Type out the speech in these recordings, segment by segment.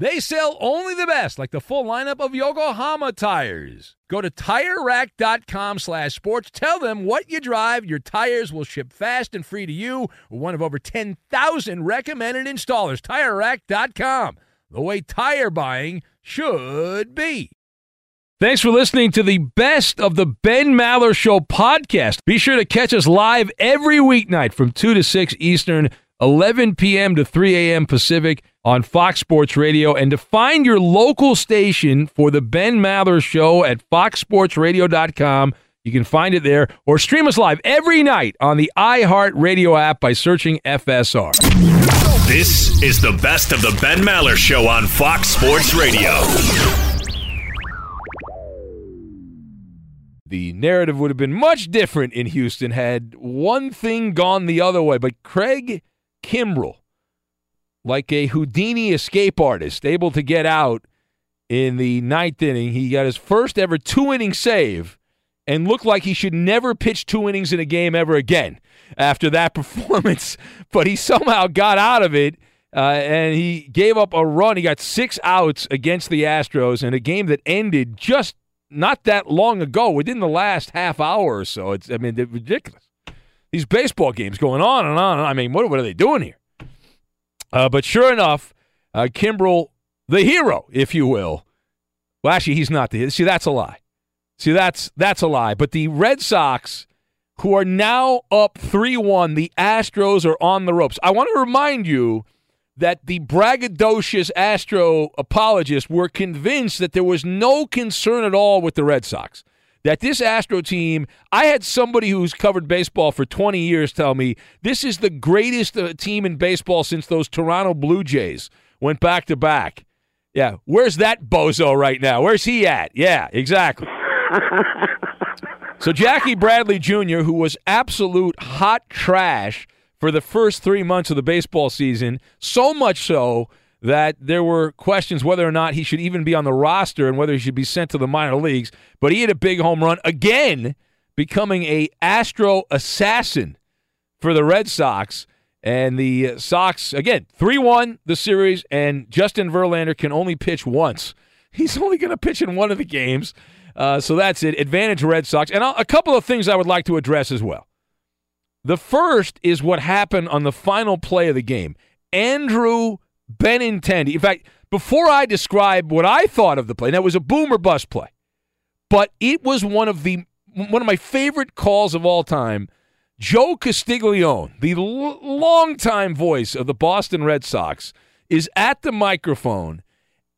They sell only the best, like the full lineup of Yokohama tires. Go to TireRack.com slash sports. Tell them what you drive. Your tires will ship fast and free to you. One of over 10,000 recommended installers. TireRack.com. The way tire buying should be. Thanks for listening to the best of the Ben Maller Show podcast. Be sure to catch us live every weeknight from 2 to 6 Eastern, 11 p.m. to 3 a.m. Pacific on Fox Sports Radio. And to find your local station for the Ben Maller Show at foxsportsradio.com, you can find it there or stream us live every night on the iHeartRadio app by searching FSR. This is the best of the Ben Maller Show on Fox Sports Radio. the narrative would have been much different in Houston had one thing gone the other way. But Craig Kimbrel, like a Houdini escape artist, able to get out in the ninth inning, he got his first ever two inning save and looked like he should never pitch two innings in a game ever again after that performance. But he somehow got out of it. Uh, and he gave up a run. He got six outs against the Astros in a game that ended just not that long ago, within the last half hour or so. It's I mean, ridiculous. These baseball games going on and on. And on. I mean, what, what are they doing here? Uh, but sure enough, uh, Kimbrel, the hero, if you will. Well, actually, he's not the. See, that's a lie. See, that's that's a lie. But the Red Sox, who are now up three-one, the Astros are on the ropes. I want to remind you that the braggadocious Astro apologists were convinced that there was no concern at all with the Red Sox. That this Astro team, I had somebody who's covered baseball for 20 years tell me this is the greatest uh, team in baseball since those Toronto Blue Jays went back to back. Yeah, where's that bozo right now? Where's he at? Yeah, exactly. so Jackie Bradley Jr., who was absolute hot trash for the first three months of the baseball season, so much so that there were questions whether or not he should even be on the roster and whether he should be sent to the minor leagues. But he had a big home run again, becoming a Astro assassin for the Red Sox. And the Sox, again, 3 1 the series, and Justin Verlander can only pitch once. He's only going to pitch in one of the games. Uh, so that's it. Advantage Red Sox. And a couple of things I would like to address as well. The first is what happened on the final play of the game. Andrew Benintendi. In fact, before I describe what I thought of the play, that was a boomer bust play, but it was one of the one of my favorite calls of all time. Joe Castiglione, the l- longtime voice of the Boston Red Sox, is at the microphone,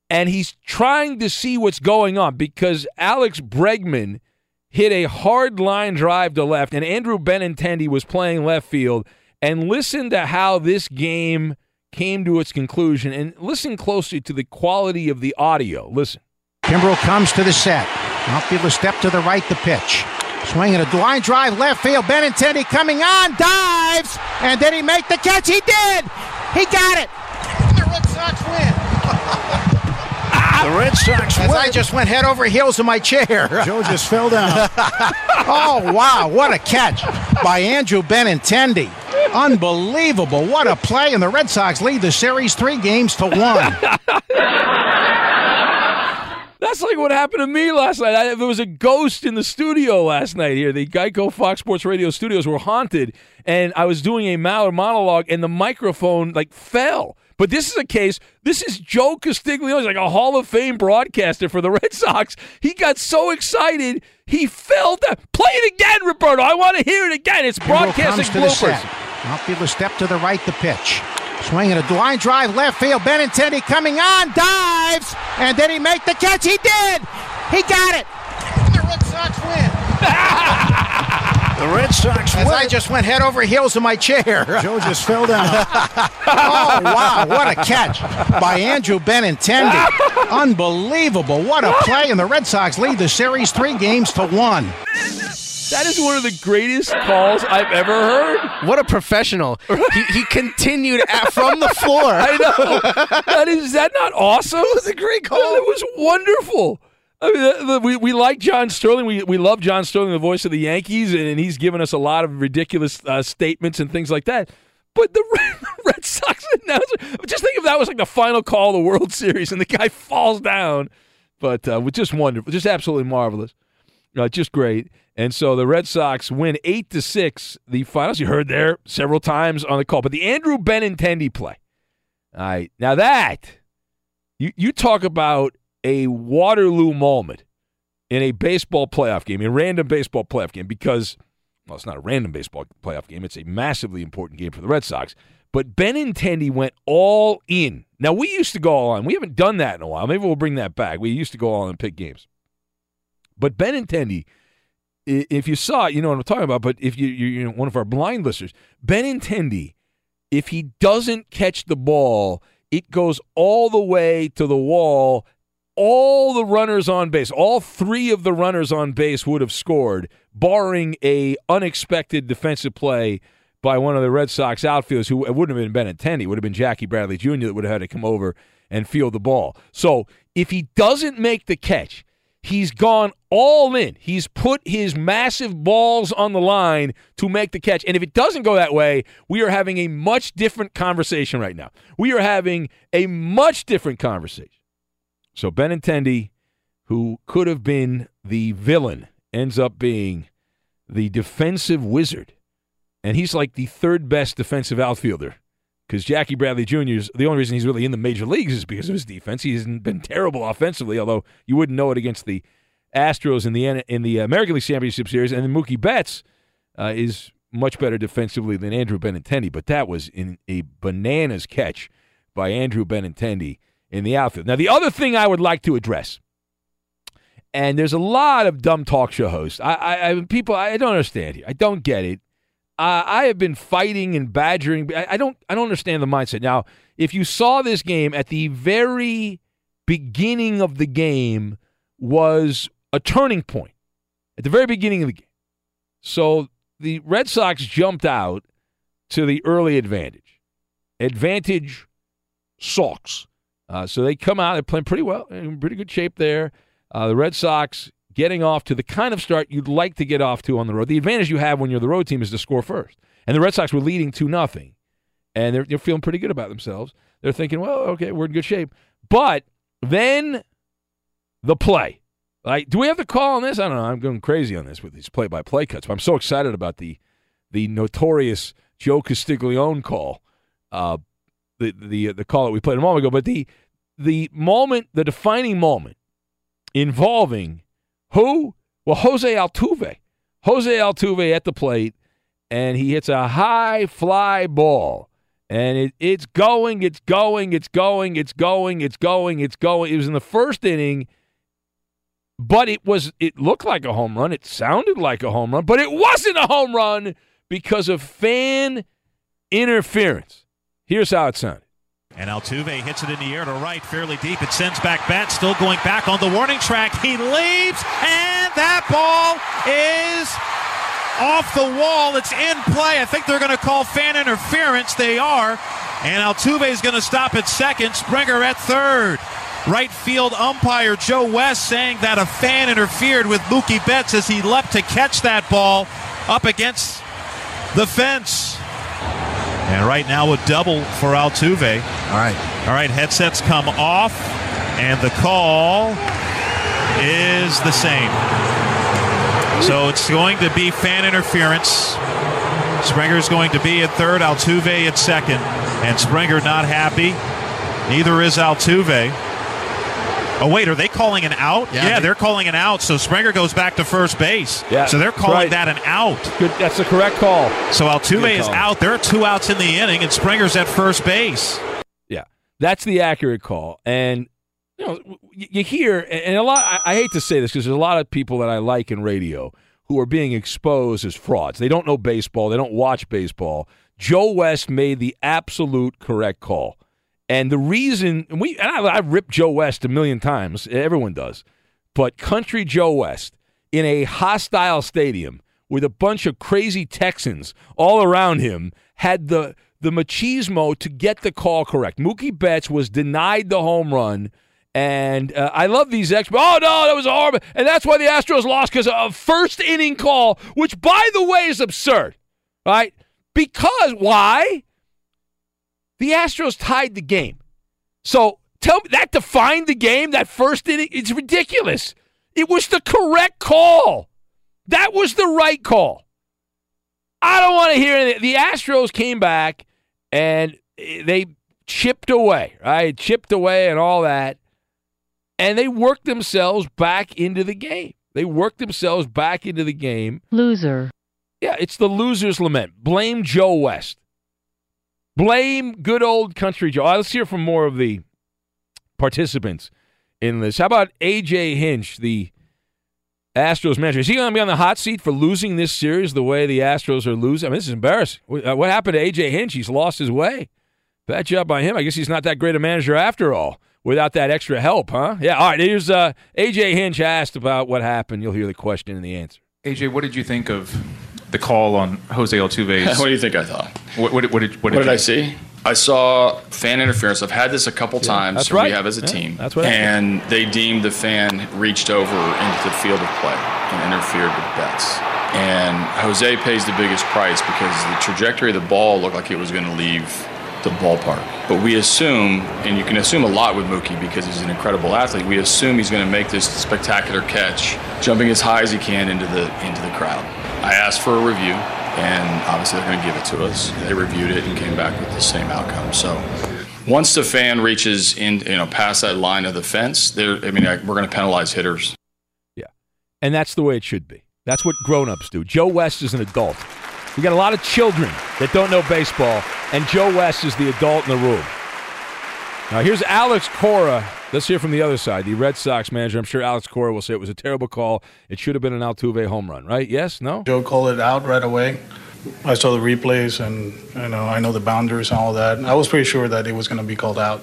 and he's trying to see what's going on because Alex Bregman hit a hard line drive to left, and Andrew Benintendi was playing left field. And listen to how this game came to its conclusion, and listen closely to the quality of the audio. Listen. Kimbrel comes to the set. Outfielder step to the right, the pitch. Swinging a line drive left field. Benintendi coming on, dives, and did he make the catch? He did. He got it. The Red Sox win. The Red Sox As win. I just went head over heels in my chair. Joe just fell down. oh wow, what a catch by Andrew Benintendi. Unbelievable. What a play. And the Red Sox lead the series three games to one. That's like what happened to me last night. I, there was a ghost in the studio last night here. The Geico Fox Sports Radio studios were haunted, and I was doing a Mallard monologue, and the microphone like fell. But this is a case. This is Joe Castiglione, He's like a Hall of Fame broadcaster for the Red Sox. He got so excited he fell down. Play it again, Roberto. I want to hear it again. It's broadcasting comes to the bloopers. Outfielder step to the right, the pitch. Swinging a line drive left field. Benintendi coming on, dives, and did he make the catch? He did. He got it. The Red Sox win. The Red Sox As win. I just went head over heels in my chair. Joe just fell down. Oh wow, what a catch by Andrew Benintendi. Unbelievable. What a play. And the Red Sox lead the series three games to one. That is one of the greatest calls I've ever heard. What a professional. he, he continued at, from the floor. I know. that is, is that not awesome? It was a great call. It was wonderful. I mean, the, the, we, we like John Sterling. We, we love John Sterling, the voice of the Yankees, and, and he's given us a lot of ridiculous uh, statements and things like that. But the Red, Red Sox announcer, just think if that was like the final call of the World Series and the guy falls down. But uh, just wonderful, just absolutely marvelous, uh, just great. And so the Red Sox win eight to six. The finals you heard there several times on the call, but the Andrew Benintendi play. All right, now that you you talk about a Waterloo moment in a baseball playoff game, a random baseball playoff game, because well, it's not a random baseball playoff game; it's a massively important game for the Red Sox. But Ben Benintendi went all in. Now we used to go all in. We haven't done that in a while. Maybe we'll bring that back. We used to go all in and pick games. But Benintendi, i- if you saw it, you know what I'm talking about. But if you, you you one of our blind listeners, Ben Benintendi, if he doesn't catch the ball, it goes all the way to the wall. All the runners on base, all three of the runners on base would have scored, barring a unexpected defensive play by one of the Red Sox outfielders who it wouldn't have been Benintendi, it would have been Jackie Bradley Jr. that would have had to come over and field the ball. So if he doesn't make the catch, he's gone all in. He's put his massive balls on the line to make the catch. And if it doesn't go that way, we are having a much different conversation right now. We are having a much different conversation. So Benintendi, who could have been the villain, ends up being the defensive wizard. And he's like the third best defensive outfielder because Jackie Bradley Jr. is the only reason he's really in the major leagues is because of his defense. He hasn't been terrible offensively, although you wouldn't know it against the Astros in the in the American League Championship Series. And then Mookie Betts uh, is much better defensively than Andrew Benintendi, but that was in a bananas catch by Andrew Benintendi in the outfield. Now, the other thing I would like to address, and there's a lot of dumb talk show hosts. I, I, I people, I don't understand here. I don't get it. I have been fighting and badgering. I, I don't. I don't understand the mindset. Now, if you saw this game at the very beginning of the game, was a turning point at the very beginning of the game. So the Red Sox jumped out to the early advantage. Advantage Sox. Uh, so they come out, they're playing pretty well, in pretty good shape there. Uh, the Red Sox getting off to the kind of start you'd like to get off to on the road. The advantage you have when you're the road team is to score first. And the Red Sox were leading 2 nothing, And they're, they're feeling pretty good about themselves. They're thinking, well, okay, we're in good shape. But then the play. Like, do we have the call on this? I don't know. I'm going crazy on this with these play-by-play cuts. But I'm so excited about the the notorious Joe Castiglione call, uh, the the uh, the call that we played a moment ago. But the the moment, the defining moment involving who? Well, Jose Altuve. Jose Altuve at the plate, and he hits a high fly ball, And it, it's going, it's going, it's going, it's going, it's going, it's going. It was in the first inning, but it was it looked like a home run. It sounded like a home run, but it wasn't a home run because of fan interference. Here's how it sounded. And Altuve hits it in the air to right, fairly deep. It sends back bat, still going back on the warning track. He leaves, and that ball is off the wall. It's in play. I think they're going to call fan interference. They are. And Altuve is going to stop at second, Springer at third. Right field umpire Joe West saying that a fan interfered with Mookie Betts as he leapt to catch that ball up against the fence. And right now a double for Altuve. All right. All right, headsets come off, and the call is the same. So it's going to be fan interference. Springer's going to be at third, Altuve at second. And Springer not happy. Neither is Altuve. Oh, wait, are they calling an out? Yeah, Yeah, they- they're calling an out, so Springer goes back to first base. Yeah, so they're calling right. that an out. Good, that's the correct call. So Altuve is out. There are two outs in the inning, and Springer's at first base. Yeah, that's the accurate call. And you know, you you hear, and a lot. I, I hate to say this because there's a lot of people that I like in radio who are being exposed as frauds. They don't know baseball. They don't watch baseball. Joe West made the absolute correct call. And the reason we and I, I've ripped Joe West a million times. Everyone does, but Country Joe West in a hostile stadium with a bunch of crazy Texans all around him had the the machismo to get the call correct. Mookie Betts was denied the home run. And uh, I love these experts. Oh no, that was horrible, and that's why the Astros lost because of a first inning call, which by the way is absurd, right? Because why? The Astros tied the game. So tell me that defined the game, that first inning. It's ridiculous. It was the correct call. That was the right call. I don't want to hear anything. The Astros came back and eh, they chipped away, right? Chipped away and all that. And they worked themselves back into the game. They worked themselves back into the game. Loser. Yeah, it's the loser's lament. Blame Joe West. Blame good old country Joe. Right, let's hear from more of the participants in this. How about AJ Hinch, the Astros manager? Is he going to be on the hot seat for losing this series the way the Astros are losing? I mean, this is embarrassing. What uh, happened to AJ Hinch? He's lost his way. Bad job by him. I guess he's not that great a manager after all. Without that extra help, huh? Yeah. All right. Here's uh, AJ Hinch asked about what happened. You'll hear the question and the answer. AJ, what did you think of the call on Jose Altuve's? what do you think I thought? What, what, what did, what What did, did I see? I saw fan interference. I've had this a couple times. that's right. We have as a Yeah, team. that's what And they deemed the fan reached over into the field of play and interfered with Betts. And Jose pays the biggest price because the trajectory of the ball looked like it was going to leave the ballpark. But we assume, and you can assume a lot with Mookie because he's an incredible athlete. We assume he's going to make this spectacular catch, jumping as high as he can into the into the crowd. I asked for a review, and obviously they're going to give it to us. They reviewed it and came back with the same outcome. So once the fan reaches in, you know, past that line of the fence, there. I mean, we're going to penalize hitters. Yeah, and that's the way it should be. That's what grown-ups do. Joe West is an adult. We got a lot of children that don't know baseball, and Joe West is the adult in the room. Now here's Alex Cora. Let's hear from the other side, the Red Sox manager. I'm sure Alex Cora will say it was a terrible call. It should have been an Altuve home run, right? Yes? No? Joe called it out right away. I saw the replays and you know I know the boundaries and all that. I was pretty sure that it was going to be called out.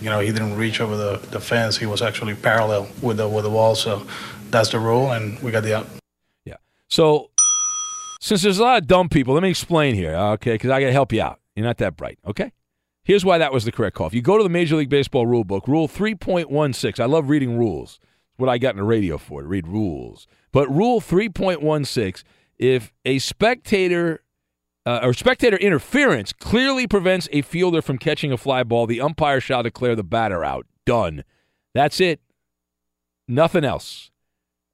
You know he didn't reach over the, the fence. He was actually parallel with the with the wall. So that's the rule, and we got the out. Yeah. So, since there's a lot of dumb people, let me explain here, okay? Because I got to help you out. You're not that bright, okay? Here's why that was the correct call. If you go to the Major League Baseball rule book, Rule 3.16, I love reading rules. It's what I got in the radio for, to read rules. But Rule 3.16, if a spectator uh, or spectator interference clearly prevents a fielder from catching a fly ball, the umpire shall declare the batter out. Done. That's it. Nothing else.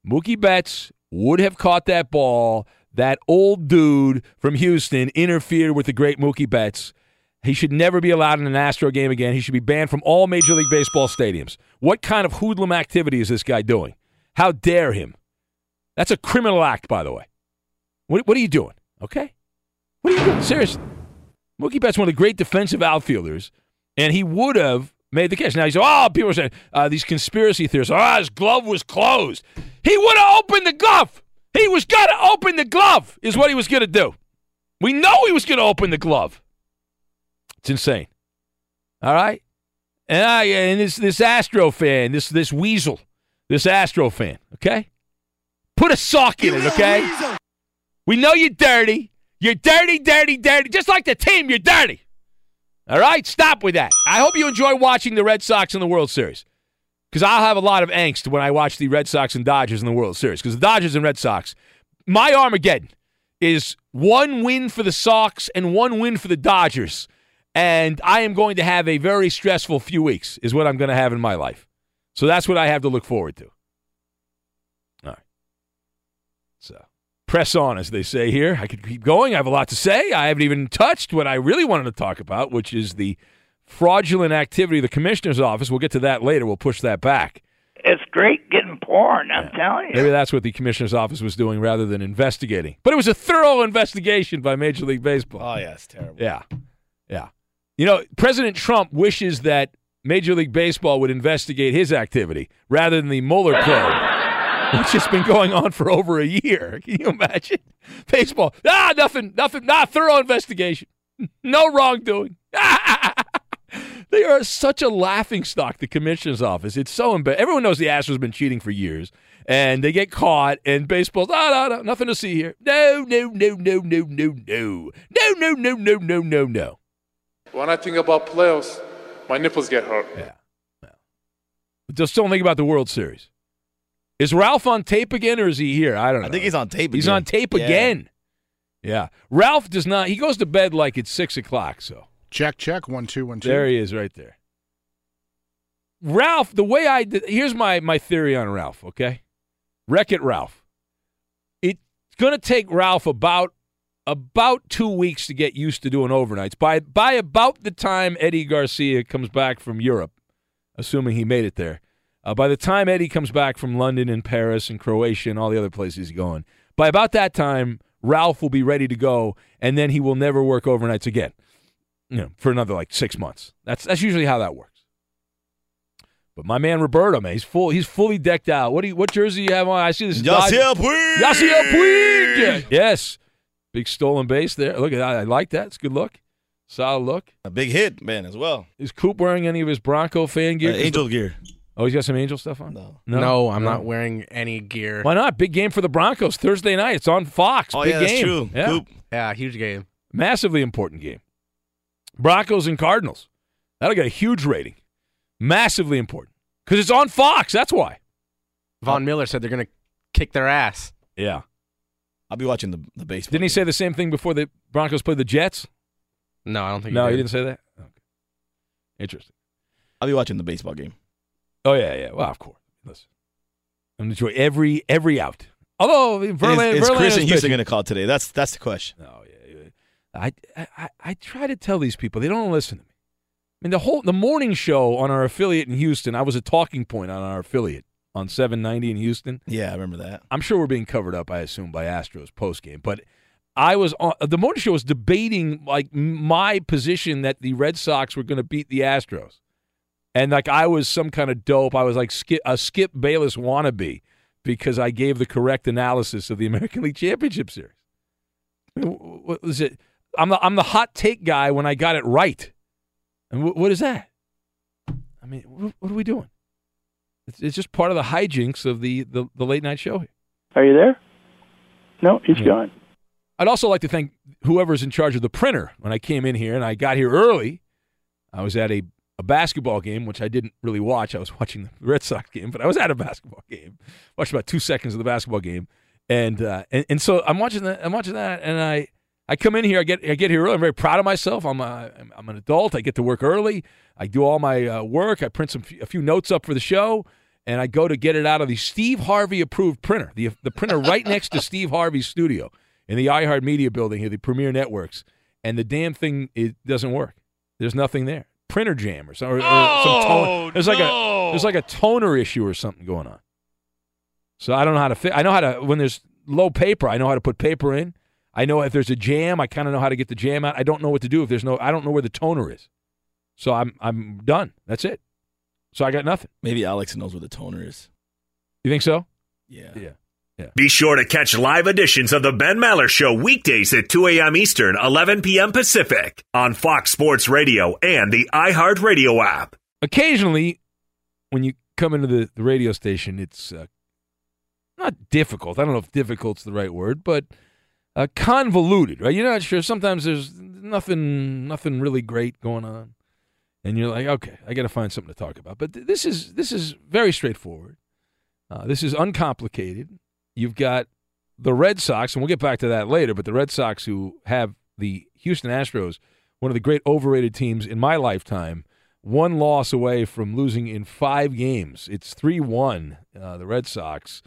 Mookie Betts would have caught that ball. That old dude from Houston interfered with the great Mookie Betts. He should never be allowed in an Astro game again. He should be banned from all Major League Baseball stadiums. What kind of hoodlum activity is this guy doing? How dare him? That's a criminal act, by the way. What, what are you doing? Okay? What are you doing? Seriously. Mookie Betts one of the great defensive outfielders, and he would have made the catch. Now he's oh, people are saying uh, these conspiracy theorists. Oh, his glove was closed. He would have opened the glove. He was gonna open the glove. Is what he was gonna do. We know he was gonna open the glove. It's insane. All right, and I and this this Astro fan, this this weasel, this Astro fan. Okay, put a sock in it. Okay, we know you're dirty. You're dirty, dirty, dirty. Just like the team, you're dirty. All right, stop with that. I hope you enjoy watching the Red Sox in the World Series because I'll have a lot of angst when I watch the Red Sox and Dodgers in the World Series because the Dodgers and Red Sox, my Armageddon is one win for the Sox and one win for the Dodgers. And I am going to have a very stressful few weeks, is what I'm going to have in my life. So that's what I have to look forward to. All right. So press on, as they say here. I could keep going. I have a lot to say. I haven't even touched what I really wanted to talk about, which is the fraudulent activity of the commissioner's office. We'll get to that later. We'll push that back. It's great getting porn, I'm telling you. Maybe that's what the commissioner's office was doing rather than investigating. But it was a thorough investigation by Major League Baseball. Oh, yeah, it's terrible. Yeah. Yeah. You know, President Trump wishes that Major League Baseball would investigate his activity rather than the Mueller probe, which has been going on for over a year. Can you imagine? Baseball. Ah, nothing, nothing, not thorough investigation. No wrongdoing. They are such a laughing stock, the commissioner's office. It's so embarrassing. Everyone knows the Astros have been cheating for years, and they get caught, and baseball's, oh, no, no, nothing to see here. No, no, no, no, no, no, no. No, no, no, no, no, no, no. When I think about playoffs, my nipples get hurt. Yeah. But just don't think about the World Series. Is Ralph on tape again, or is he here? I don't know. I think he's on tape. He's again. on tape Yeah. again. Yeah. Ralph does not, he goes to bed like it's six o'clock, so. Check, check. One, two, one, two. There he is right there. Ralph, the way I did, here's my my theory on Ralph, okay? Wreck it Ralph. It's going to take Ralph about about 2 weeks to get used to doing overnights. By by about the time Eddie Garcia comes back from Europe, assuming he made it there. Uh, by the time Eddie comes back from London and Paris and Croatia and all the other places he's going, by about that time, Ralph will be ready to go, and then he will never work overnights again. You know, for another like six months. That's that's usually how that works. But my man Roberto, man, he's full. He's fully decked out. What do you? What jersey you have on? I see this. Yasiel Puig! Yasiel Puig! Yes, big stolen base there. Look at that. I like that. It's a good look. Solid look. A big hit, man, as well. Is Coop wearing any of his Bronco fan gear? Uh, Angel gear. Oh, he's got some Angel stuff on. No, No, I'm not wearing any gear. Why not? Big game for the Broncos Thursday night. It's on Fox. Oh, Big yeah, that's game. true. Yeah. Coop. Yeah, huge game. Massively important game. Broncos and Cardinals. That'll get a huge rating. Massively important because it's on Fox. That's why. Von Miller said they're going to kick their ass. Yeah. I'll be watching the the baseball. Didn't he say the same thing before the Broncos played the Jets? No, I don't think No, he he did. didn't say that. Okay. Interesting. I'll be watching the baseball game. Oh yeah, yeah. Well, of course. Listen, I'm enjoy every every out. Although Verlander, is is Verlander Chris is and Houston going to call today? That's that's the question. No, yeah, yeah. I, I I- I try to tell these people they don't listen to me. I mean, the whole the morning show on our affiliate in Houston, I was a talking point on our affiliate on 790 in Houston. Yeah, I remember that. I'm sure we're being covered up, I assume, by Astros post game. But I was on the morning show was debating like my position that the Red Sox were going to beat the Astros, and like I was some kind of dope. I was like Skip, a Skip Bayless wannabe because I gave the correct analysis of the American League Championship Series. I mean, wh- What was it? I'm the I'm the hot take guy when I got it right. And wh- what is that? I mean, wh- what are we doing? It's, it's just part of the hijinks of the, the, the late night show. Are you there? No, he's Yeah. gone. I'd also like to thank whoever's in charge of the printer. When I came in here and I got here early, I was at a, a basketball game, which I didn't really watch. I was watching the Red Sox game, but I was at a basketball game. Watched about two seconds of the basketball game, and uh, and, and so I'm watching that. I'm watching that, and I I come in here. I get I get here early. I'm very proud of myself. I'm a, I'm- an adult. I get to work early. I do all my uh, work. I print some a few notes up for the show, and I go to get it out of the Steve Harvey approved printer, the the printer right next to Steve Harvey's studio in the iHeart Media Building here, the Premier Networks, and the damn thing it doesn't work. There's nothing there. Printer jam or, some, or, or some tone. There's like a there's like a toner issue or something going on. So I don't know how to fit. I know how to when there's low paper. I know how to put paper in. I know if there's a jam, I kind of know how to get the jam out. I don't know what to do if there's no. I don't know where the toner is. So I'm I'm done. That's it. So I got nothing. Maybe Alex knows where the toner is. You think so? Yeah. Yeah. Yeah. Be sure to catch live editions of the Ben Maller Show weekdays at 2 a.m. Eastern, 11 p.m. Pacific on Fox Sports Radio and the iHeartRadio app. Occasionally, when you come into the, the radio station, it's uh, not difficult. I don't know if difficult's the right word, but uh, convoluted, right? You're not sure. Sometimes there's nothing, nothing really great going on, and you're like, okay, I got to find something to talk about. But th- this is this is very straightforward. Uh, this is uncomplicated. You've got the Red Sox, and we'll get back to that later. But the Red Sox, who have the Houston Astros, one of the great overrated teams in my lifetime, one loss away from losing in five games. It's three one. Uh, the Red Sox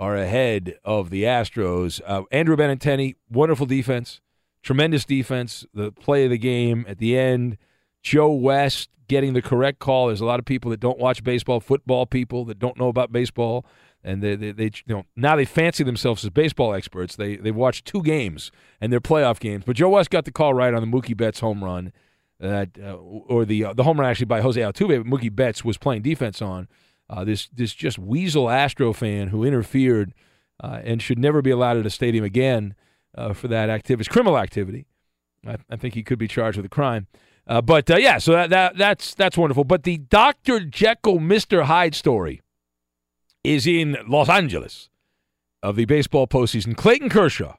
are ahead of the Astros. Uh, Andrew Benintendi, wonderful defense, tremendous defense. The play of the game at the end. Joe West getting the correct call. There's a lot of people that don't watch baseball, football people that don't know about baseball, and they, they, they you know now they fancy themselves as baseball experts. They they've watched two games and they're playoff games. But Joe West got the call right on the Mookie Betts home run, that uh, or the uh, the home run actually by Jose Altuve. But Mookie Betts was playing defense on uh, this this just weasel Astro fan who interfered uh, and should never be allowed at a stadium again uh, for that activity. It's criminal activity. I, I think he could be charged with a crime. Uh, but uh, yeah, so that, that that's that's wonderful. But the Dr. Jekyll, Mr. Hyde story is in Los Angeles of the baseball postseason. Clayton Kershaw.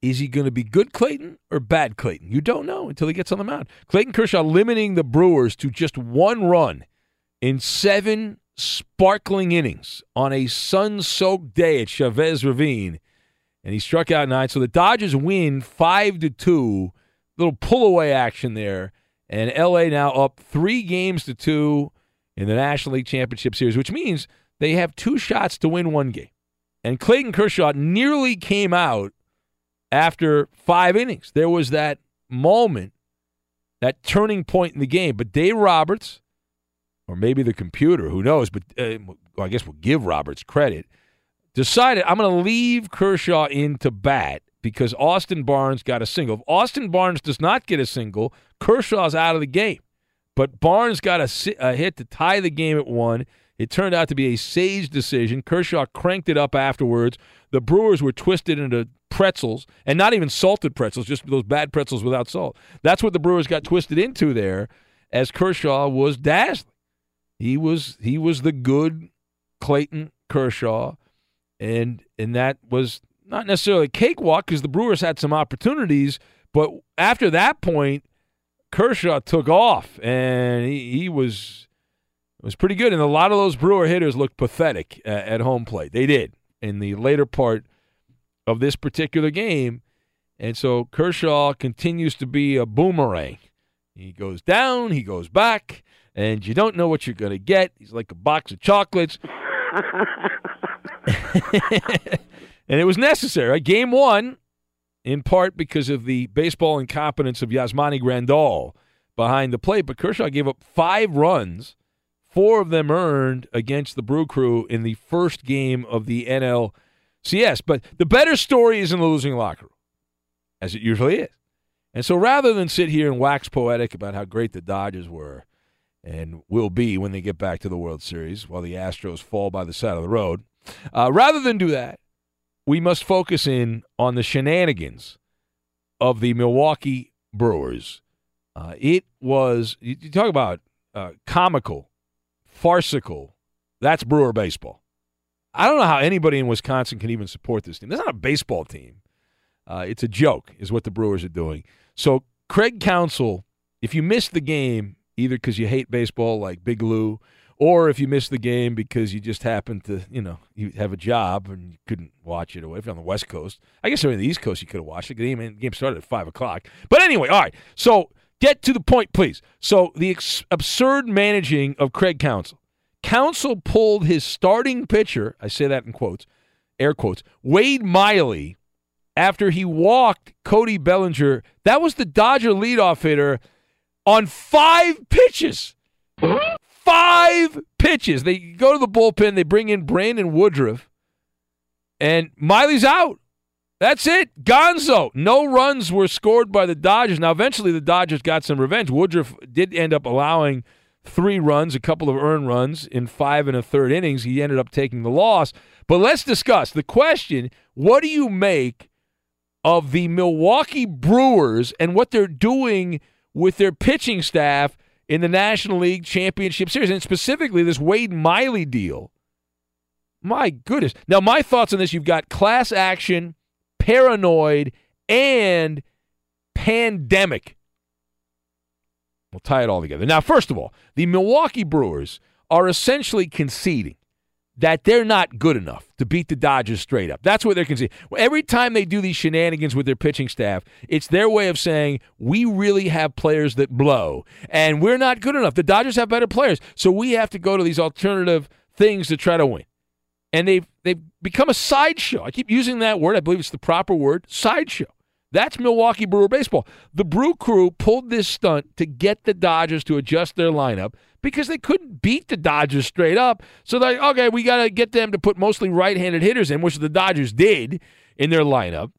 Is he going to be good Clayton or bad Clayton? You don't know until he gets on the mound. Clayton Kershaw limiting the Brewers to just one run in seven sparkling innings on a sun soaked day at Chavez Ravine. And he struck out nine. So the Dodgers win five to two little pull away action there. And LA now up three games to two in the National League Championship Series, which means they have two shots to win one game. And Clayton Kershaw nearly came out after five innings. There was that moment, that turning point in the game. But Dave Roberts, or maybe the computer, who knows, but uh, well, I guess we'll give Roberts credit, decided I'm going to leave Kershaw in to bat because Austin Barnes got a single. If Austin Barnes does not get a single, Kershaw's out of the game. But Barnes got a, a, hit to tie the game at one. It turned out to be a sage decision. Kershaw cranked it up afterwards. The Brewers were twisted into pretzels, and not even salted pretzels, just those bad pretzels without salt. That's what the Brewers got twisted into there, as Kershaw was dazzling. He was he was the good Clayton Kershaw, and and that was not necessarily a cakewalk because the Brewers had some opportunities, but after that point, Kershaw took off and he, he was was pretty good. And a lot of those Brewer hitters looked pathetic uh, at home plate. They did in the later part of this particular game, and so Kershaw continues to be a boomerang. He goes down, he goes back, and you don't know what you're going to get. He's like a box of chocolates. and it was necessary. Game one, in part because of the baseball incompetence of Yasmani Grandal behind the plate, but Kershaw gave up five runs, four of them earned against the Brew Crew in the first game of the NLCS. But the better story is in the losing locker room, as it usually is. And so rather than sit here and wax poetic about how great the Dodgers were and will be when they get back to the World Series while the Astros fall by the side of the road, uh, rather than do that, we must focus in on the shenanigans of the Milwaukee Brewers. Uh, it was, you, you talk about uh, comical, farcical. That's Brewer baseball. I don't know how anybody in Wisconsin can even support this team. Is not a baseball team. Uh, it's a joke, is what the Brewers are doing. So, Craig Counsell, if you missed the game, either because you hate baseball like Big Lou, or if you missed the game because you just happened to, you know, you have a job and you couldn't watch it, or if you're on the West Coast, I guess on the East Coast you could have watched it. The game, the game started at five o'clock. But anyway, all right. So get to the point, please. So the ex- absurd managing of Craig Counsell. Counsell pulled his starting pitcher. I say that in quotes, air quotes. Wade Miley after he walked Cody Bellinger. That was the Dodger leadoff hitter on five pitches. Five pitches. They go to the bullpen. They bring in Brandon Woodruff, and Miley's out. That's it. Gonzo. No runs were scored by the Dodgers. Now, eventually, the Dodgers got some revenge. Woodruff did end up allowing three runs, a couple of earned runs in five and a third innings. He ended up taking the loss. But let's discuss the question what do you make of the Milwaukee Brewers and what they're doing with their pitching staff in the National League Championship Series, and specifically this Wade Miley deal? My goodness. Now, my thoughts on this you've got class action, paranoid, and pandemic. We'll tie it all together. Now, first of all, the Milwaukee Brewers are essentially conceding that they're not good enough to beat the Dodgers straight up. That's what they're conceding. Every time they do these shenanigans with their pitching staff, it's their way of saying, we really have players that blow, and we're not good enough. The Dodgers have better players, so we have to go to these alternative things to try to win. And they've, they've become a sideshow. I keep using that word. I believe it's the proper word sideshow. That's Milwaukee Brewer baseball. The Brew Crew pulled this stunt to get the Dodgers to adjust their lineup because they couldn't beat the Dodgers straight up. So they're like, okay, we got to get them to put mostly right handed hitters in, which the Dodgers did in their lineup.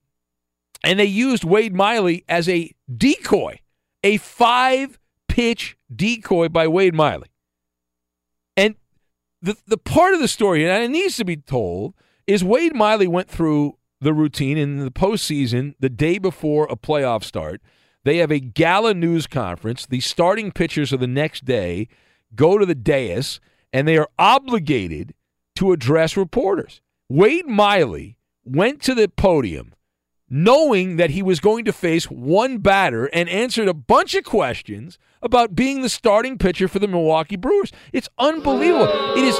And they used Wade Miley as a decoy, a five pitch decoy by Wade Miley. And the, the part of the story, and it needs to be told, is Wade Miley went through the routine in the postseason the day before a playoff start. They have a gala news conference. The starting pitchers of the next day go to the dais and they are obligated to address reporters. Wade Miley went to the podium knowing that he was going to face one batter and answered a bunch of questions about being the starting pitcher for the Milwaukee Brewers. It's unbelievable. It is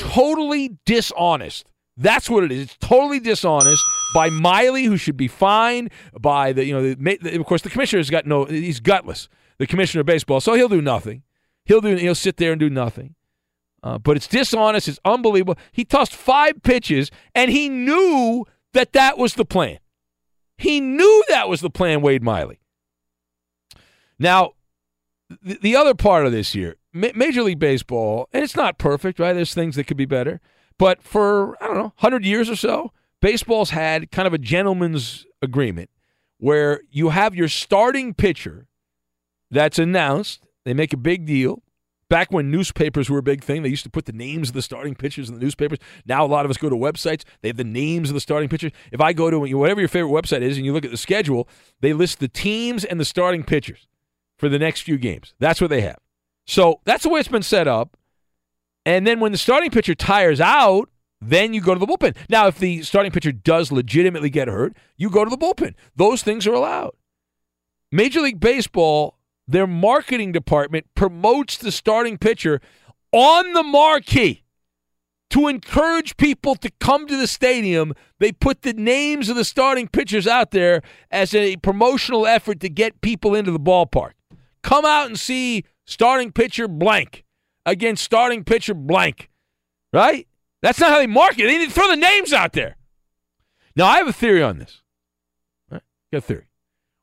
totally dishonest that's what it is. It's totally dishonest by Miley, who should be fined. By the you know, the, of course, the commissioner's got no. He's gutless. The commissioner of baseball, so he'll do nothing. He'll do. He'll sit there and do nothing. Uh, but it's dishonest. It's unbelievable. He tossed five pitches, and he knew that that was the plan. He knew that was the plan, Wade Miley. Now, the, the other part of this year, Major League Baseball, and it's not perfect, right? There's things that could be better. But for, I don't know, 100 years or so, baseball's had kind of a gentleman's agreement where you have your starting pitcher that's announced. They make a big deal. Back when newspapers were a big thing, they used to put the names of the starting pitchers in the newspapers. Now a lot of us go to websites. They have the names of the starting pitchers. If I go to whatever your favorite website is and you look at the schedule, they list the teams and the starting pitchers for the next few games. That's what they have. So that's the way it's been set up. And then when the starting pitcher tires out, then you go to the bullpen. Now, if the starting pitcher does legitimately get hurt, you go to the bullpen. Those things are allowed. Major League Baseball, their marketing department promotes the starting pitcher on the marquee to encourage people to come to the stadium. They put the names of the starting pitchers out there as a promotional effort to get people into the ballpark. Come out and see starting pitcher blank against starting pitcher blank, right? That's not how they market. They need to throw the names out there. Now, I have a theory on this. Right? Got a theory.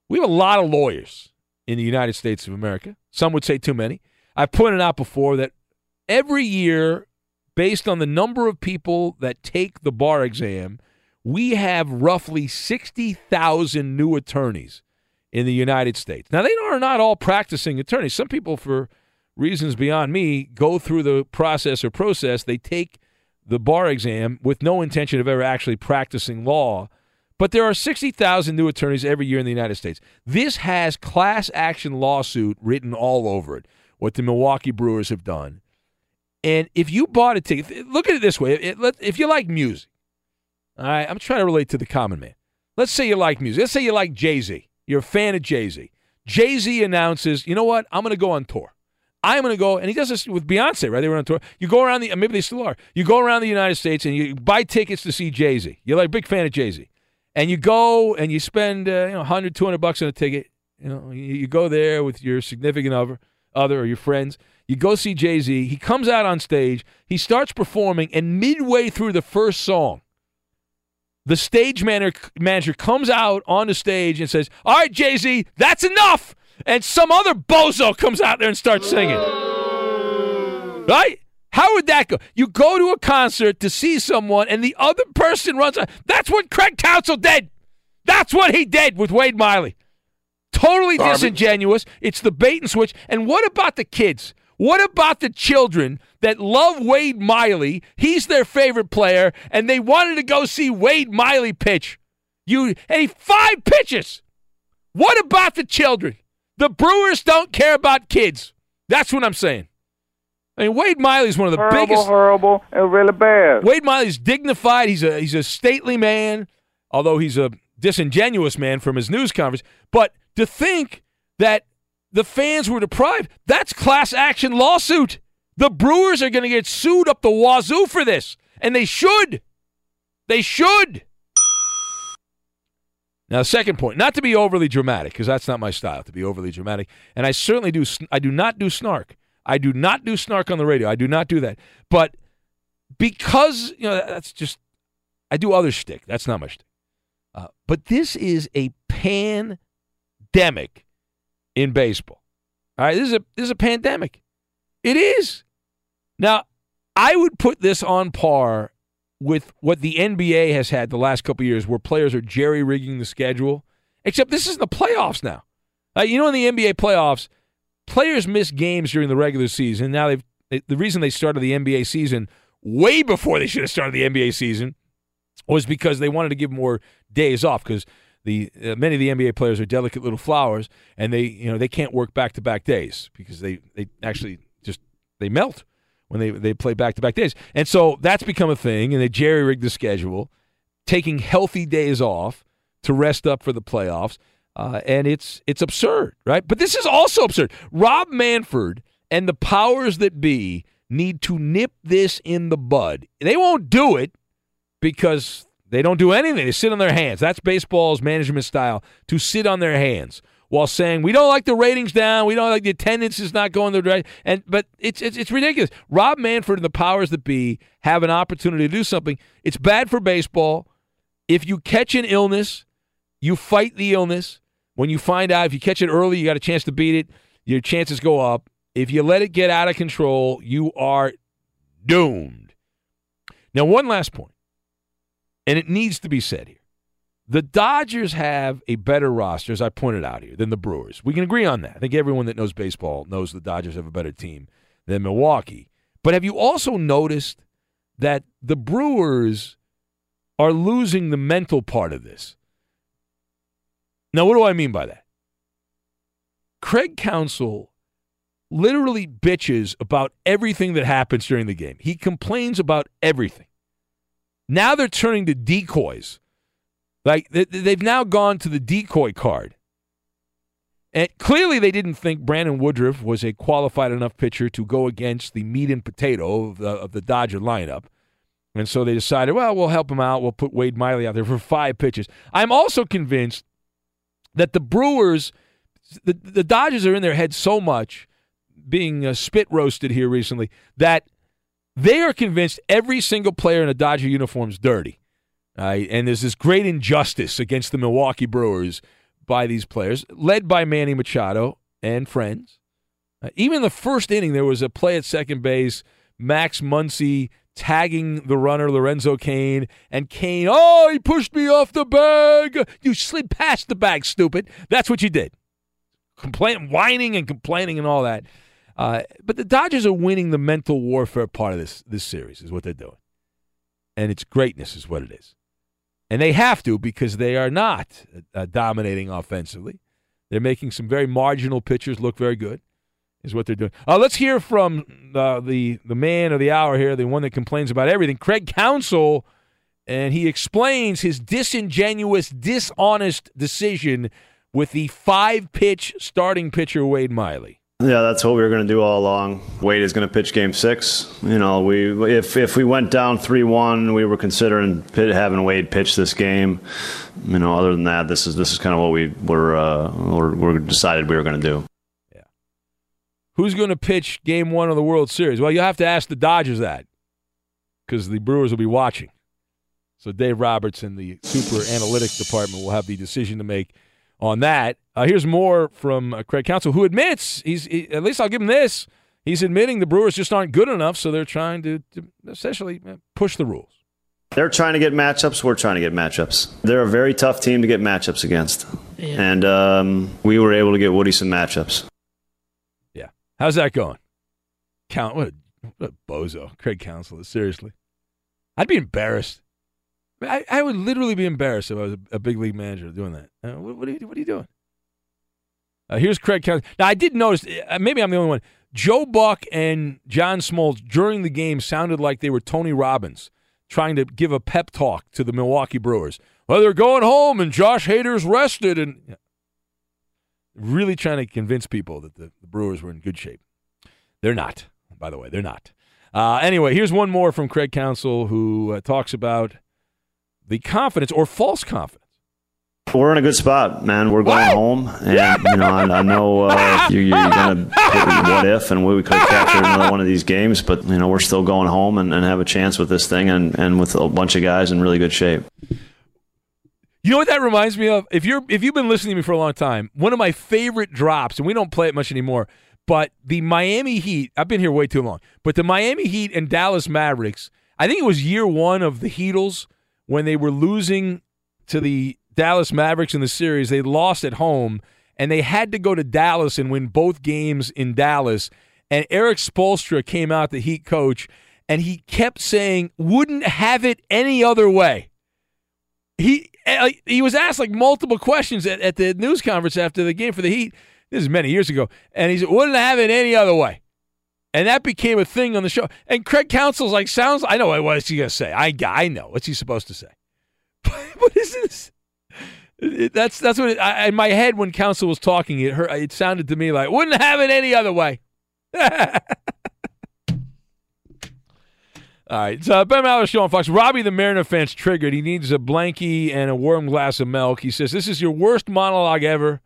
We have a lot of lawyers in the United States of America. Some would say too many. I've pointed out before that every year, based on the number of people that take the bar exam, we have roughly 60,000 new attorneys in the United States. Now, they are not all practicing attorneys. Some people, for reasons beyond me, go through the process or process. They take the bar exam with no intention of ever actually practicing law. But there are 60,000 new attorneys every year in the United States. This has class action lawsuit written all over it, what the Milwaukee Brewers have done. And if you bought a ticket, look at it this way if you like music, all right, I'm trying to relate to the common man. Let's say you like music. Let's say you like Jay Z. You're a fan of Jay Z. Jay Z announces, you know what? I'm going to go on tour. I'm going to go, and he does this with Beyonce, right? They were on tour. You go around the, maybe they still are. You go around the United States and you buy tickets to see Jay Z. You're like a big fan of Jay Z, and you go and you spend uh, you know 100, 200 bucks on a ticket. You know, you, you go there with your significant other, other or your friends. You go see Jay Z. He comes out on stage. He starts performing, and midway through the first song, the stage manager, comes out on the stage and says, "All right, Jay Z, that's enough." and some other bozo comes out there and starts singing. Right? How would that go? You go to a concert to see someone, and the other person runs. That's what Craig Counsell did. That's what he did with Wade Miley. Totally Garbage. disingenuous. It's the bait and switch. And what about the kids? What about the children that love Wade Miley? He's their favorite player, and they wanted to go see Wade Miley pitch. You and he five pitches. What about the children? The Brewers don't care about kids. That's what I'm saying. I mean, Wade Miley's one of the horrible, biggest. horrible, and really bad. Wade Miley's dignified. He's a he's a stately man, although he's a disingenuous man from his news conference. But to think that the fans were deprived, that's class action lawsuit. The Brewers are going to get sued up the wazoo for this, and they should. They should. Now, second point, not to be overly dramatic, because that's not my style to be overly dramatic, and I certainly do. I do not do snark. I do not do snark on the radio. I do not do that. But because you know that's just, I do other shtick. That's not my shtick. Uh, but this is a pandemic in baseball. All right, this is a this is a pandemic. It is. Now, I would put this on par with what the NBA has had the last couple years, where players are jerry rigging the schedule. Except this is in the playoffs now. Uh, you know, in the NBA playoffs, players miss games during the regular season. Now they've the reason they started the NBA season way before they should have started the NBA season was because they wanted to give more days off because the uh, many of the NBA players are delicate little flowers and they you know they can't work back to back days because they they actually just they melt when they they play back to back days and so that's become a thing and they jerry rig the schedule, taking healthy days off to rest up for the playoffs. Uh, and it's it's absurd, right? But this is also absurd. Rob Manfred and the powers that be need to nip this in the bud. They won't do it because they don't do anything. They sit on their hands. That's baseball's management style to sit on their hands while saying we don't like the ratings down, we don't like the attendance is not going the right. And but it's it's, it's ridiculous. Rob Manfred and the powers that be have an opportunity to do something. It's bad for baseball. If you catch an illness, you fight the illness. When you find out if you catch it early, you got a chance to beat it. Your chances go up. If you let it get out of control, you are doomed. Now, one last point, and it needs to be said here. The Dodgers have a better roster, as I pointed out here, than the Brewers. We can agree on that. I think everyone that knows baseball knows the Dodgers have a better team than Milwaukee. But have you also noticed that the Brewers are losing the mental part of this? Now, what do I mean by that? Craig Counsell literally bitches about everything that happens during the game. He complains about everything. Now they're turning to decoys. Like they've now gone to the decoy card. And clearly they didn't think Brandon Woodruff was a qualified enough pitcher to go against the meat and potato of the, of the Dodger lineup. And so they decided, well, we'll help him out. We'll put Wade Miley out there for five pitches. I'm also convinced that the Brewers, the, the Dodgers are in their head so much, being uh, spit roasted here recently, that they are convinced every single player in a Dodger uniform is dirty. Right? And there's this great injustice against the Milwaukee Brewers by these players, led by Manny Machado and friends. Uh, even the first inning, there was a play at second base. Max Muncy tagging the runner Lorenzo Cain, and Cain, oh, he pushed me off the bag. You slid past the bag, stupid. That's what you did. Complain, whining and complaining and all that. Uh, but the Dodgers are winning the mental warfare part of this this series, is what they're doing, and it's greatness, is what it is. And they have to because they are not uh, dominating offensively. They're making some very marginal pitchers look very good, is what they're doing. Uh, let's hear from uh, the the man of the hour here, the one that complains about everything, Craig Counsell, and he explains his disingenuous, dishonest decision with the five pitch starting pitcher Wade Miley. Yeah, that's what we were going to do all along. Wade is going to pitch Game Six. You know, we if if we went down three one, we were considering pit, having Wade pitch this game. You know, other than that, this is this is kind of what we were uh, were, were decided we were going to do. Yeah. Who's going to pitch Game One of the World Series? Well, you'll have to ask the Dodgers that because the Brewers will be watching. So Dave Roberts and the super analytics department will have the decision to make on that. Uh, here's more from uh, Craig Counsell, who admits he's he, at least I'll give him this. he's admitting the Brewers just aren't good enough, so they're trying to, to essentially uh, push the rules. They're trying to get matchups. We're trying to get matchups. They're a very tough team to get matchups against, and um, we were able to get Woody some matchups. How's that going? Count what a, what a bozo, Craig Counsell. Seriously, I'd be embarrassed. I, I would literally be embarrassed if I was a, a big league manager doing that. Uh, what, what, are you, what are you doing? Uh, here's Craig Counsell. Now I did notice. Uh, maybe I'm the only one. Joe Buck and John Smoltz during the game sounded like they were Tony Robbins trying to give a pep talk to the Milwaukee Brewers. Well, they're going home and Josh Hader's rested and really trying to convince people that the, the Brewers were in good shape. They're not, by the way. They're not. Uh, anyway, here's one more from Craig Counsell who uh, talks about the confidence or false confidence. We're in a good spot, man. We're going home, and you know, I, I know uh, you, you're going to what if, and we could have captured another one of these games, but you know, we're still going home and, and have a chance with this thing, and, and with a bunch of guys in really good shape. You know what that reminds me of? If you're if you've been listening to me for a long time, one of my favorite drops, and we don't play it much anymore, but the Miami Heat. I've been here way too long, but the Miami Heat and Dallas Mavericks. I think it was year one of the Heatles when they were losing to the Dallas Mavericks in the series. They lost at home, and they had to go to Dallas and win both games in Dallas. And Erik Spoelstra came out, the Heat coach, and he kept saying, "Wouldn't have it any other way." He uh, he was asked like multiple questions at, at the news conference after the game for the Heat. This is many years ago, and he said, "Wouldn't have it any other way." And that became a thing on the show. And Craig Counsell's like, sounds. I know what is he gonna say. I I know what's he supposed to say. what is this? It, that's that's what it, I, in my head when Counsell was talking. It hurt, it sounded to me like wouldn't have it any other way. All right, so Ben Maller show on Fox. Robbie the Mariner fan's triggered. He needs a blankie and a warm glass of milk. He says this is your worst monologue ever.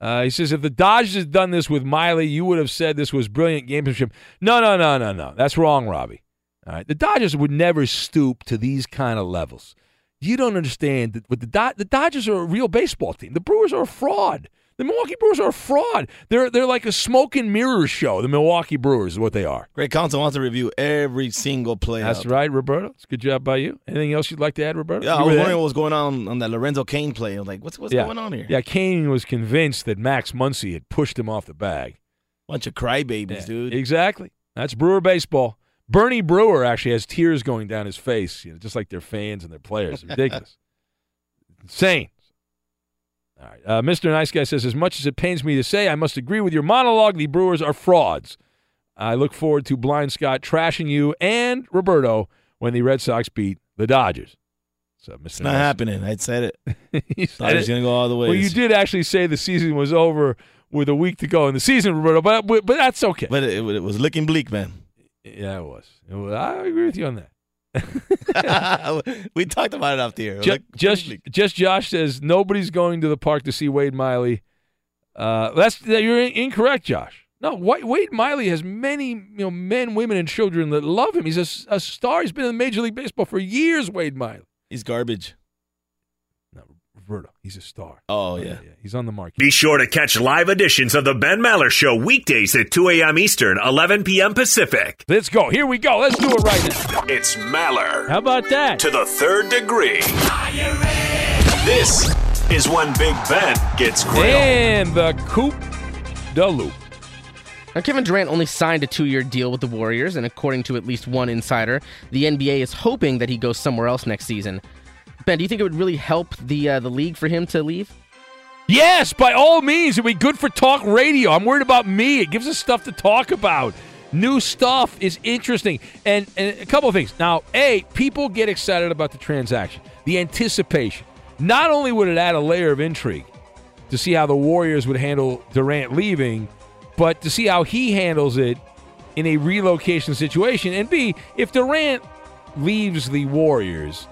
Uh, he says if the Dodgers had done this with Miley, you would have said this was brilliant gamesmanship. No, no, no, no, no. That's wrong, Robbie. All right, the Dodgers would never stoop to these kind of levels. You don't understand that with the Do- the Dodgers are a real baseball team. The Brewers are a fraud. The Milwaukee Brewers are a fraud. They're they're like a smoke and mirrors show. The Milwaukee Brewers is what they are. Craig Counsell wants to review every single play. That's up. right, Roberto. It's a good job by you. Anything else you'd like to add, Roberto? Yeah, You I was wondering what was going on on that Lorenzo Cain play. I was like, what's what's yeah. going on here? Yeah, Cain was convinced that Max Muncy had pushed him off the bag. Bunch of crybabies, Yeah, dude. Exactly. That's Brewer baseball. Bernie Brewer actually has tears going down his face, you know, just like their fans and their players. Ridiculous. Insane. All right. Uh, Mr. Nice Guy says, as much as it pains me to say, I must agree with your monologue. The Brewers are frauds. I look forward to Blind Scott trashing you and Roberto when the Red Sox beat the Dodgers. So, Mr. It's not Nice- happening. I said it. You said Dodgers gonna go all the way. Well, you did actually say the season was over with a week to go in the season, Roberto, but but, but that's okay. But it, it was looking bleak, man. Yeah, it was. It was- I agree with you on that. we talked about it off the air. Ju- Like, just, just Josh says nobody's going to the park to see Wade Miley. Uh, that's that you're in- incorrect, Josh. No, Wade Miley has many you know men, women, and children that love him. He's a star. He's been in Major League Baseball for years. Wade Miley. He's garbage. Roberto, he's a star. Oh yeah. He's on the market. Be sure to catch live editions of the Ben Maller Show weekdays at 2 a.m. Eastern, 11 p.m. Pacific. Let's go. Here we go. Let's do it right now. It's Maller. How about that? To the third degree. This is when Big Ben gets grilled. And the Coop de Loop. Now, Kevin Durant only signed a two year deal with the Warriors, and according to at least one insider, the NBA is hoping that he goes somewhere else next season. Ben, do you think it would really help the uh, the league for him to leave? Yes, by all means. It'd be good for talk radio. I'm worried about me. It gives us stuff to talk about. New stuff is interesting. And, and a couple of things. Now, A, people get excited about the transaction, the anticipation. Not only would it add a layer of intrigue to see how the Warriors would handle Durant leaving, but to see how he handles it in a relocation situation. And B, if Durant leaves the Warriors,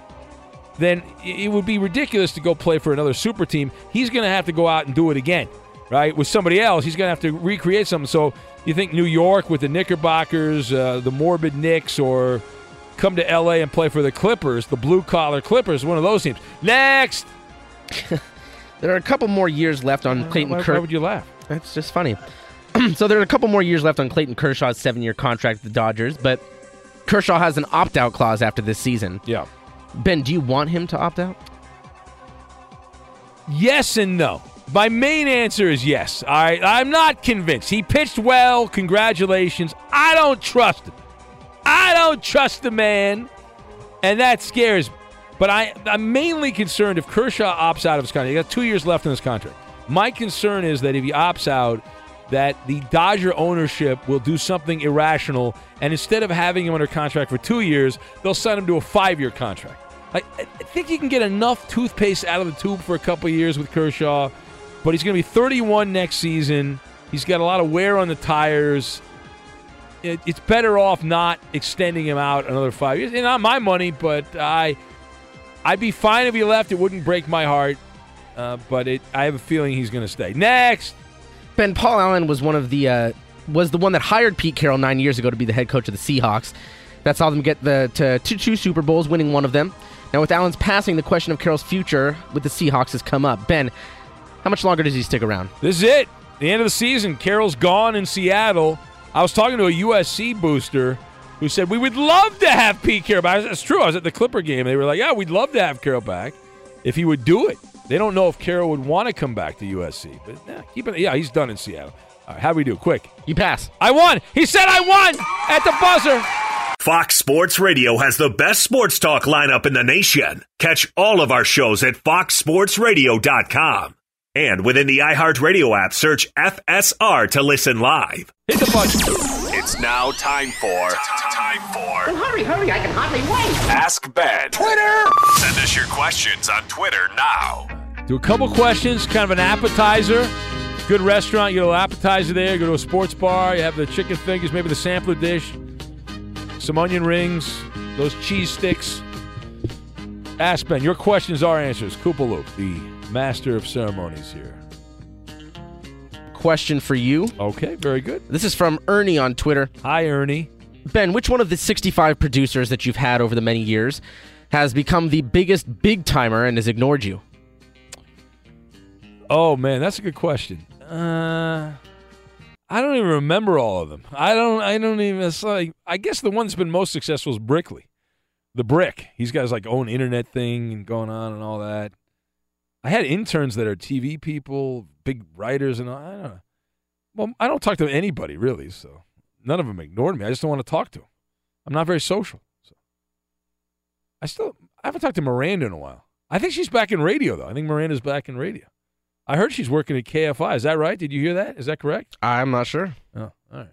then it would be ridiculous to go play for another super team. He's going to have to go out and do it again, right? With somebody else, he's going to have to recreate something. So you think New York with the Knickerbockers, uh, the Morbid Knicks, or come to LA and play for the Clippers, the blue collar Clippers, one of those teams. Next. There are a couple more years left on Clayton why- why would you laugh? That's just funny. so there are a couple more years left on Clayton Kershaw's seven-year contract with the Dodgers, but Kershaw has an opt-out clause after this season. Yeah. Ben, do you want him to opt out? Yes and no. My main answer is yes. All right, I'm not convinced. He pitched well. Congratulations. I don't trust him. I don't trust the man, and that scares me. But I, I'm mainly concerned if Kershaw opts out of his contract. He got two years left in his contract. My concern is that if he opts out, that the Dodger ownership will do something irrational, and instead of having him under contract for two years, they'll sign him to a five-year contract. I, think you can get enough toothpaste out of the tube for a couple years with Kershaw, but he's going to be 31 next season. He's got a lot of wear on the tires. It, it's better off not extending him out another five years. And not my money, but I, I'd be fine if he left. It wouldn't break my heart, uh, but it, I have a feeling he's going to stay. Next. Ben Paul Allen was one of the uh, was the one that hired Pete Carroll nine years ago to be the head coach of the Seahawks. That saw them get the to two Super Bowls, winning one of them. Now with Allen's passing, the question of Carroll's future with the Seahawks has come up. Ben, how much longer does he stick around? This is it. The end of the season. Carroll's gone in Seattle. I was talking to a USC booster who said we would love to have Pete Carroll back. That's true. I was at the Clipper game. They were like, "Yeah, we'd love to have Carroll back if he would do it." They don't know if Carroll would want to come back to USC, but yeah, keep it. Yeah, he's done in Seattle. All right, how do we do? Quick. You pass. I won. He said I won at the buzzer. Fox Sports Radio has the best sports talk lineup in the nation. Catch all of our shows at foxsportsradio.com. And within the iHeartRadio app, search FSR to listen live. Hit the button. It's now time for time for Well, hurry, hurry! I can hardly wait. Ask Ben. Twitter. Send us your questions on Twitter now. Do a couple questions, kind of an appetizer. Good restaurant, you get a little appetizer there. Go to a sports bar, you have the chicken fingers, maybe the sampler dish, some onion rings, those cheese sticks. Ask Ben. Your questions are answers. Koopaloop, the master of ceremonies here. Question for you. Okay, very good. This is from Ernie on Twitter. Hi, Ernie. Ben, which one of the 65 producers that you've had over the many years has become the biggest big timer and has ignored you? Oh man, that's a good question. Uh, I don't even remember all of them. I don't. I don't even. It's like I guess the one that's been most successful is Brickley, the Brick. He's got his like own internet thing and going on and all that. I had interns that are TV people, big writers, and all, I don't know. Well, I don't talk to anybody really, so none of them ignored me. I just don't want to talk to them. I'm not very social. So I still I haven't talked to Miranda in a while. I think she's back in radio though. I think Miranda's back in radio. I heard she's working at KFI. Is that right? Did you hear that? Is that correct? I'm not sure. Oh, all right.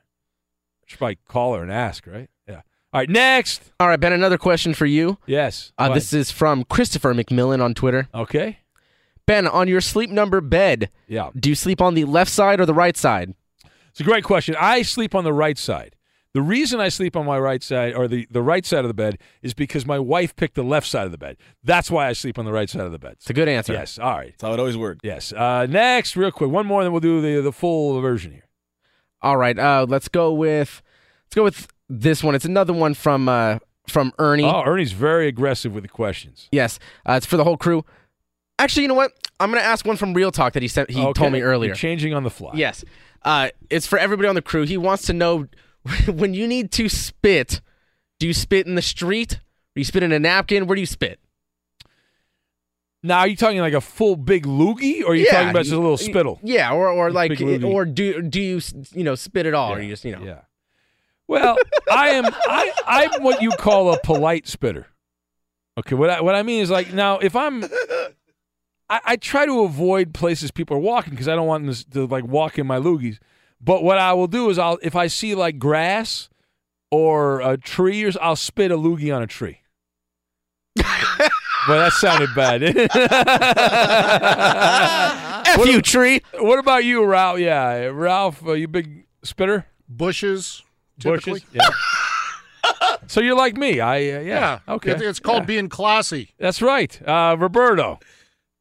Should probably call her and ask, right? Yeah. All right, next. All right, Ben, another question for you. Yes. Uh, this is from Christopher McMillan on Twitter. Okay. Ben, on your sleep number bed, Yeah. do you sleep on the left side or the right side? It's a great question. I sleep on the right side. The reason I sleep on my right side or the, the right side of the bed is because my wife picked the left side of the bed. That's why I sleep on the right side of the bed. It's a good answer. Yes. All right. That's how it always worked. Yes. Uh, next, real quick, one more, then we'll do the the full version here. All right, uh, let's go with let's go with this one. It's another one from uh, from Ernie. Oh, Ernie's very aggressive with the questions. Yes, uh, it's for the whole crew. Actually, you know what? I'm going to ask one from Real Talk that he sent. He Okay. told me earlier. You're changing on the fly. Yes, uh, it's for everybody on the crew. He wants to know when you need to spit. Do you spit in the street? Or you spit in a napkin? Where do you spit? Now, are you talking like a full big loogie, or are you Yeah, talking about just a little spittle? Yeah, or or like or do do you you know spit it all, or you just you know yeah. Well, I am I I'm what you call a polite spitter. Okay, what I, what I mean is like now if I'm I, I try to avoid places people are walking because I don't want them to, to like walk in my loogies. But what I will do is I'll if I see like grass or a tree or s- I'll spit a loogie on a tree. well, that sounded bad. F you, tree. What about you, Ralph? Yeah, Ralph, uh, you big spitter? Bushes, typically. Bushes? Yeah. so you're like me. I uh, yeah. Okay. It- it's called Yeah. being classy. That's right. Uh, Roberto.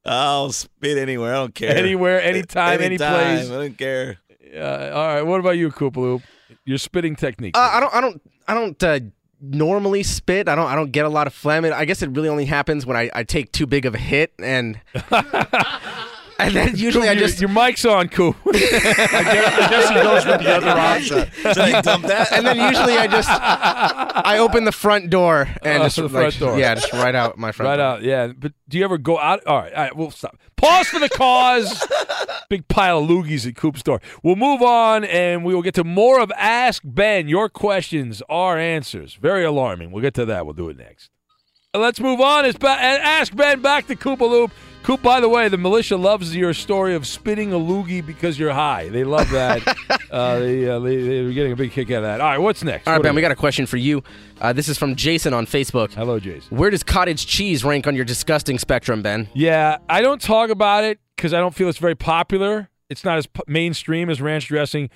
I'll spit anywhere. I don't care. Anywhere, anytime, any place. I don't care. Uh, all right. What about you, Koopaloop? Your spitting technique. Uh, I don't. I don't. I don't uh, normally spit. I don't. I don't get a lot of phlegm. I guess it really only happens when I, I take too big of a hit, and And then usually I just your mic's on, Coop. I guess, I guess he goes with the other option. So they dump that. and then usually I just I open the front door and Oh, just the like, front door. yeah, just right out my front door. right door. out, yeah. But do you ever go out? All right, all right. We'll stop. Pause for the cause. Big pile of loogies at Coop's store. We'll move on, and we will get to more of Ask Ben. Your questions, our answers. Very alarming. We'll get to that. We'll do it next. Let's move on. It's ba- Ask Ben back to Coop Loop. Coop, by the way, the militia loves your story of spitting a loogie because you're high. They love that. uh, they, uh, they, they're getting a big kick out of that. All right, what's next? All right, What Ben, we got a question for you. Uh, this is from Jason on Facebook. Hello, Jason. Where does cottage cheese rank on your disgusting spectrum, Ben? Yeah, I don't talk about it because I don't feel it's very popular. It's not as p- mainstream as ranch dressing,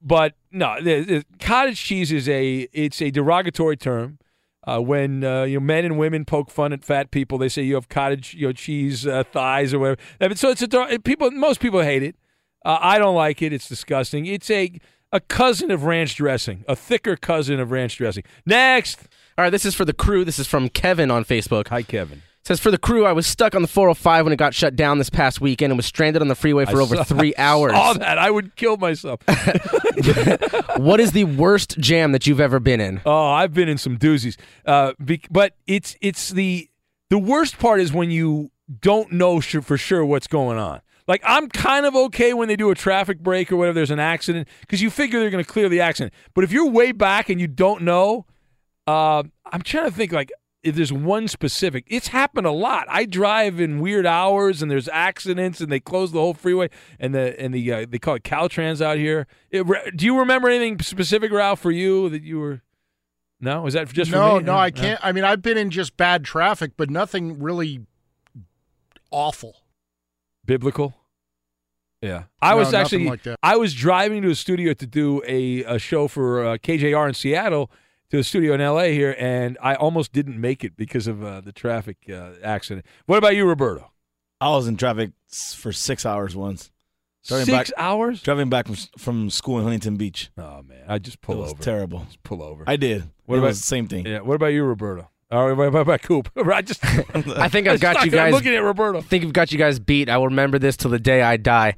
but no, the, the cottage cheese is a it's a derogatory term. Uh, when uh, you know men and women poke fun at fat people, they say you have cottage you know cheese uh, thighs or whatever. I mean, so it's a people. Most people hate it. Uh, I don't like it. It's disgusting. It's a a cousin of ranch dressing, a thicker cousin of ranch dressing. Next. All right, this is for the crew. This is from Kevin on Facebook. Hi, Kevin. Says for the crew, I was stuck on the 405 when it got shut down this past weekend and was stranded on the freeway for I over saw- three hours. Saw that. I would kill myself. what is the worst jam that you've ever been in? Oh, I've been in some doozies. Uh, be, but it's it's the the worst part is when you don't know sure, for sure what's going on. Like I'm kind of okay when they do a traffic break or whatever. There's an accident because you figure they're going to clear the accident. But if you're way back and you don't know, uh, I'm trying to think like if there's one specific. It's happened a lot. I drive in weird hours and there's accidents and they close the whole freeway and the and the uh, they call it Caltrans out here. It, do you remember anything specific, Ralph, for you that you were? No, is that just no, no, I can't. I mean, I've been in just bad traffic, but nothing really awful. Biblical. Yeah, I No, was actually like that. I was driving to a studio to do a, a show for uh, KJR in Seattle to a studio in LA here, and I almost didn't make it because of uh, the traffic uh, accident. What about you, Roberto? I was in traffic for six hours once. Six back, hours? Driving back from, from school in Huntington Beach. Oh man, I just pull it was over. Terrible. Just pull over. I did. What it about- was the same thing. Yeah. What about you, Roberto? All right, what about, about Coop? I just I think I've got you I'm guys. looking at Roberto. I think I've got you guys beat. I will remember this till the day I die.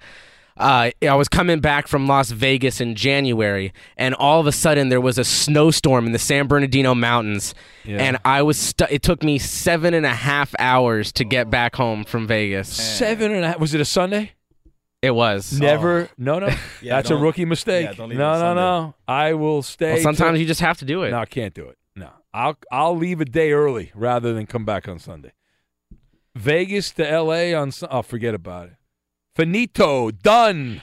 Uh, I was coming back from Las Vegas in January, and all of a sudden there was a snowstorm in the San Bernardino Mountains, Yeah. and I was. Stu- it took me seven and a half hours to get back home from Vegas. Seven and a half. Was it a Sunday? It was Never. No, no. Yeah, That's a rookie mistake. yeah, don't leave no, no, Sunday. no. I will stay. Well, sometimes till- you just have to do it. No, I can't do it. No, I'll I'll leave a day early rather than come back on Sunday. Vegas to L.A. on. Sun- Oh, forget about it. Finito. Done.